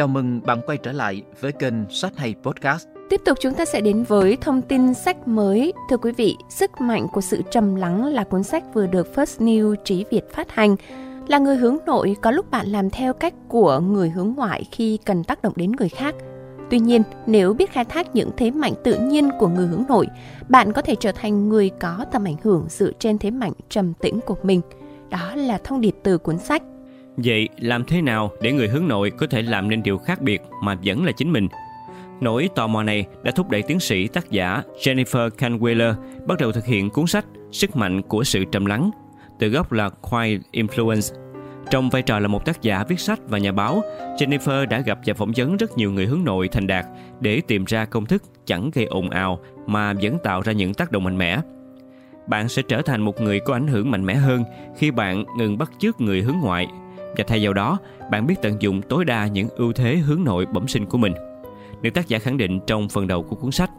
Chào mừng bạn quay trở lại với kênh Sách Hay Podcast. Tiếp tục chúng ta sẽ đến với thông tin sách mới. Thưa quý vị, Sức mạnh của sự trầm lắng là cuốn sách vừa được First New Trí Việt phát hành. Là người hướng nội, có lúc bạn làm theo cách của người hướng ngoại khi cần tác động đến người khác. Tuy nhiên, nếu biết khai thác những thế mạnh tự nhiên của người hướng nội, bạn có thể trở thành người có tầm ảnh hưởng dựa trên thế mạnh trầm tĩnh của mình. Đó là thông điệp từ cuốn sách. Vậy làm thế nào để người hướng nội có thể làm nên điều khác biệt mà vẫn là chính mình? Nỗi tò mò này đã thúc đẩy tiến sĩ tác giả Jennifer Canweller bắt đầu thực hiện cuốn sách Sức mạnh của sự trầm lắng, từ gốc là Quiet Influence. Trong vai trò là một tác giả viết sách và nhà báo, Jennifer đã gặp và phỏng vấn rất nhiều người hướng nội thành đạt để tìm ra công thức chẳng gây ồn ào mà vẫn tạo ra những tác động mạnh mẽ. Bạn sẽ trở thành một người có ảnh hưởng mạnh mẽ hơn khi bạn ngừng bắt chước người hướng ngoại và thay vào đó, bạn biết tận dụng tối đa những ưu thế hướng nội bẩm sinh của mình. Được tác giả khẳng định trong phần đầu của cuốn sách.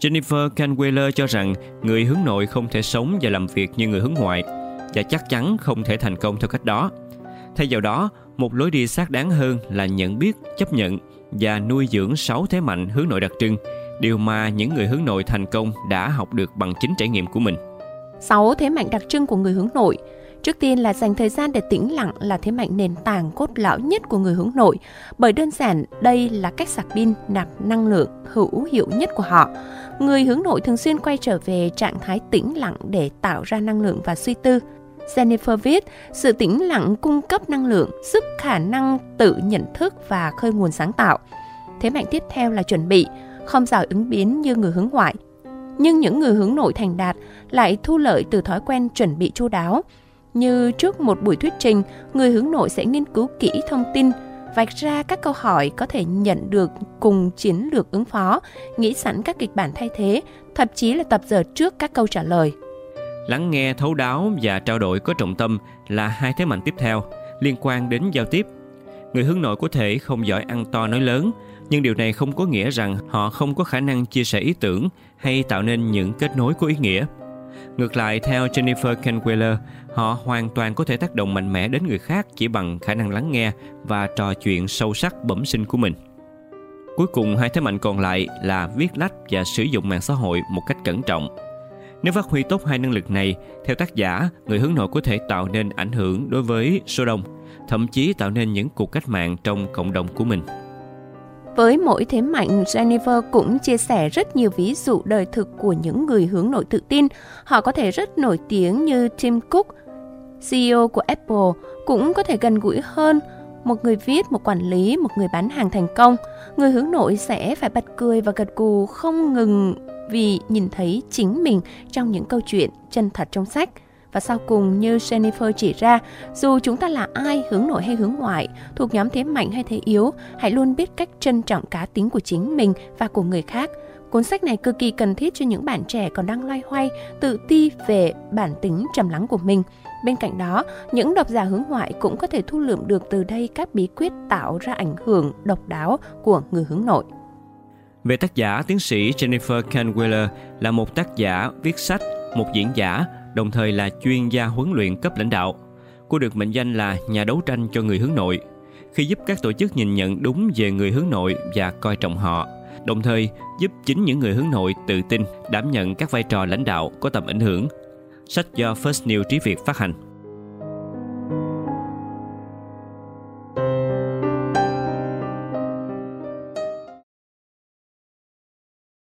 Jennifer Canweller cho rằng người hướng nội không thể sống và làm việc như người hướng ngoại và chắc chắn không thể thành công theo cách đó. Thay vào đó, một lối đi xác đáng hơn là nhận biết, chấp nhận và nuôi dưỡng sáu thế mạnh hướng nội đặc trưng, điều mà những người hướng nội thành công đã học được bằng chính trải nghiệm của mình. Sáu thế mạnh đặc trưng của người hướng nội Trước tiên là dành thời gian để tĩnh lặng là thế mạnh nền tảng cốt lõi nhất của người hướng nội, bởi đơn giản đây là cách sạc pin nạp năng lượng hữu hiệu nhất của họ. Người hướng nội thường xuyên quay trở về trạng thái tĩnh lặng để tạo ra năng lượng và suy tư. Jennifer viết, sự tĩnh lặng cung cấp năng lượng, giúp khả năng tự nhận thức và khơi nguồn sáng tạo. Thế mạnh tiếp theo là chuẩn bị, không giỏi ứng biến như người hướng ngoại. Nhưng những người hướng nội thành đạt lại thu lợi từ thói quen chuẩn bị chu đáo, như trước một buổi thuyết trình, người hướng nội sẽ nghiên cứu kỹ thông tin, vạch ra các câu hỏi có thể nhận được cùng chiến lược ứng phó, nghĩ sẵn các kịch bản thay thế, thậm chí là tập giờ trước các câu trả lời. Lắng nghe thấu đáo và trao đổi có trọng tâm là hai thế mạnh tiếp theo liên quan đến giao tiếp. Người hướng nội có thể không giỏi ăn to nói lớn, nhưng điều này không có nghĩa rằng họ không có khả năng chia sẻ ý tưởng hay tạo nên những kết nối có ý nghĩa. Ngược lại, theo Jennifer Kenweller, họ hoàn toàn có thể tác động mạnh mẽ đến người khác chỉ bằng khả năng lắng nghe và trò chuyện sâu sắc bẩm sinh của mình. Cuối cùng, hai thế mạnh còn lại là viết lách và sử dụng mạng xã hội một cách cẩn trọng. Nếu phát huy tốt hai năng lực này, theo tác giả, người hướng nội có thể tạo nên ảnh hưởng đối với số đông, thậm chí tạo nên những cuộc cách mạng trong cộng đồng của mình. Với mỗi thế mạnh, Jennifer cũng chia sẻ rất nhiều ví dụ đời thực của những người hướng nội tự tin. Họ có thể rất nổi tiếng như Tim Cook, CEO của Apple, cũng có thể gần gũi hơn một người viết, một quản lý, một người bán hàng thành công. Người hướng nội sẽ phải bật cười và gật gù không ngừng vì nhìn thấy chính mình trong những câu chuyện chân thật trong sách. Và sau cùng như Jennifer chỉ ra, dù chúng ta là ai, hướng nội hay hướng ngoại, thuộc nhóm thế mạnh hay thế yếu, hãy luôn biết cách trân trọng cá tính của chính mình và của người khác. Cuốn sách này cực kỳ cần thiết cho những bạn trẻ còn đang loay hoay, tự ti về bản tính trầm lắng của mình. Bên cạnh đó, những độc giả hướng ngoại cũng có thể thu lượm được từ đây các bí quyết tạo ra ảnh hưởng độc đáo của người hướng nội. Về tác giả, tiến sĩ Jennifer Canweller là một tác giả viết sách, một diễn giả, đồng thời là chuyên gia huấn luyện cấp lãnh đạo. Cô được mệnh danh là nhà đấu tranh cho người hướng nội, khi giúp các tổ chức nhìn nhận đúng về người hướng nội và coi trọng họ, đồng thời giúp chính những người hướng nội tự tin đảm nhận các vai trò lãnh đạo có tầm ảnh hưởng. Sách do First New Trí Việt phát hành.